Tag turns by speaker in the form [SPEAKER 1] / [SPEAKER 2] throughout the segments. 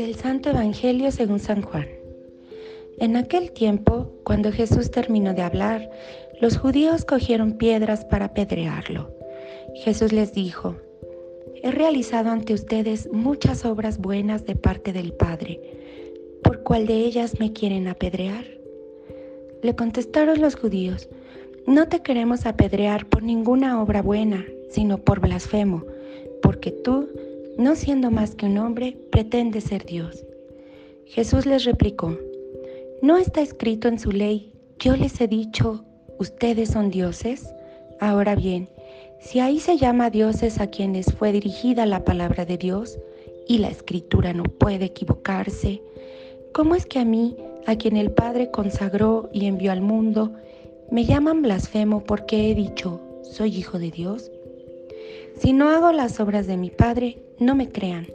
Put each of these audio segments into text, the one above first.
[SPEAKER 1] Del Santo Evangelio según San Juan. En aquel tiempo, cuando Jesús terminó de hablar, los judíos cogieron piedras para apedrearlo. Jesús les dijo, He realizado ante ustedes muchas obras buenas de parte del Padre. ¿Por cuál de ellas me quieren apedrear? Le contestaron los judíos, No te queremos apedrear por ninguna obra buena, sino por blasfemo, porque tú, no siendo más que un hombre, pretendes ser Dios. Jesús les replicó, ¿no está escrito en su ley, yo les he dicho, ustedes son dioses? Ahora bien, si ahí se llama dioses a quienes fue dirigida la palabra de Dios, y la escritura no puede equivocarse, ¿cómo es que a mí, a quien el Padre consagró y envió al mundo, me llaman blasfemo porque he dicho, soy hijo de Dios? Si no hago las obras de mi Padre, no me crean,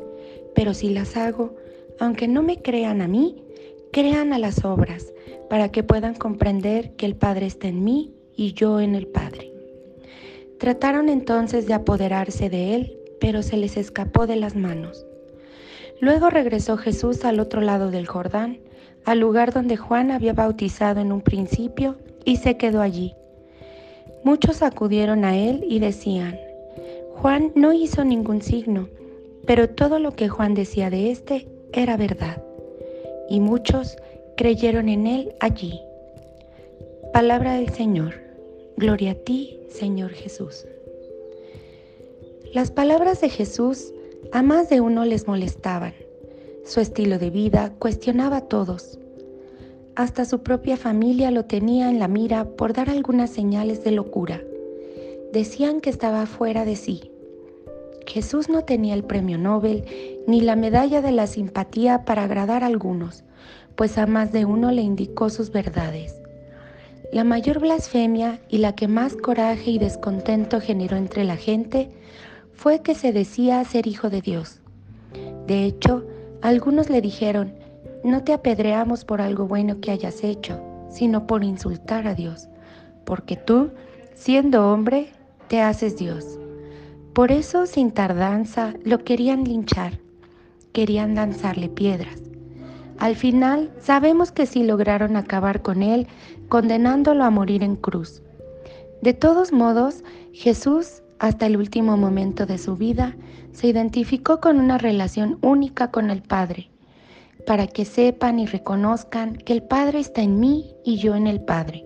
[SPEAKER 1] pero si las hago, aunque no me crean a mí, crean a las obras, para que puedan comprender que el Padre está en mí y yo en el Padre. Trataron entonces de apoderarse de él, pero se les escapó de las manos. Luego regresó Jesús al otro lado del Jordán, al lugar donde Juan había bautizado en un principio, y se quedó allí. Muchos acudieron a él y decían, Juan no hizo ningún signo, pero todo lo que Juan decía de éste era verdad. Y muchos creyeron en él allí. Palabra del Señor. Gloria a ti, Señor Jesús. Las palabras de Jesús a más de uno les molestaban. Su estilo de vida cuestionaba a todos. Hasta su propia familia lo tenía en la mira por dar algunas señales de locura. Decían que estaba fuera de sí. Jesús no tenía el premio Nobel ni la medalla de la simpatía para agradar a algunos, pues a más de uno le indicó sus verdades. La mayor blasfemia y la que más coraje y descontento generó entre la gente fue que se decía ser hijo de Dios. De hecho, algunos le dijeron, no te apedreamos por algo bueno que hayas hecho, sino por insultar a Dios, porque tú, siendo hombre, te haces Dios. Por eso, sin tardanza, lo querían linchar, querían lanzarle piedras. Al final, sabemos que sí lograron acabar con él, condenándolo a morir en cruz. De todos modos, Jesús, hasta el último momento de su vida, se identificó con una relación única con el Padre, para que sepan y reconozcan que el Padre está en mí y yo en el Padre.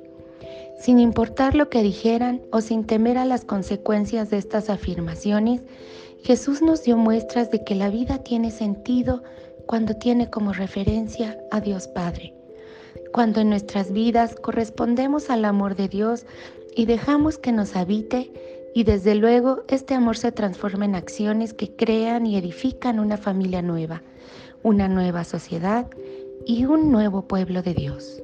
[SPEAKER 1] Sin importar lo que dijeran o sin temer a las consecuencias de estas afirmaciones, Jesús nos dio muestras de que la vida tiene sentido cuando tiene como referencia a Dios Padre. Cuando en nuestras vidas correspondemos al amor de Dios y dejamos que nos habite y desde luego este amor se transforma en acciones que crean y edifican una familia nueva, una nueva sociedad y un nuevo pueblo de Dios.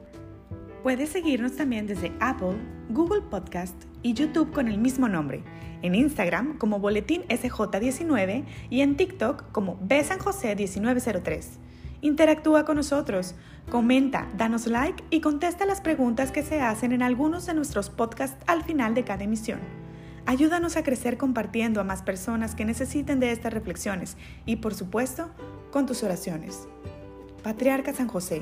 [SPEAKER 2] Puedes seguirnos también desde Apple, Google Podcast y YouTube con el mismo nombre, en Instagram como Boletín SJ19 y en TikTok como Besanjose1903. Interactúa con nosotros, comenta, danos like y contesta las preguntas que se hacen en algunos de nuestros podcasts al final de cada emisión. Ayúdanos a crecer compartiendo a más personas que necesiten de estas reflexiones y, por supuesto, con tus oraciones. Patriarca San José,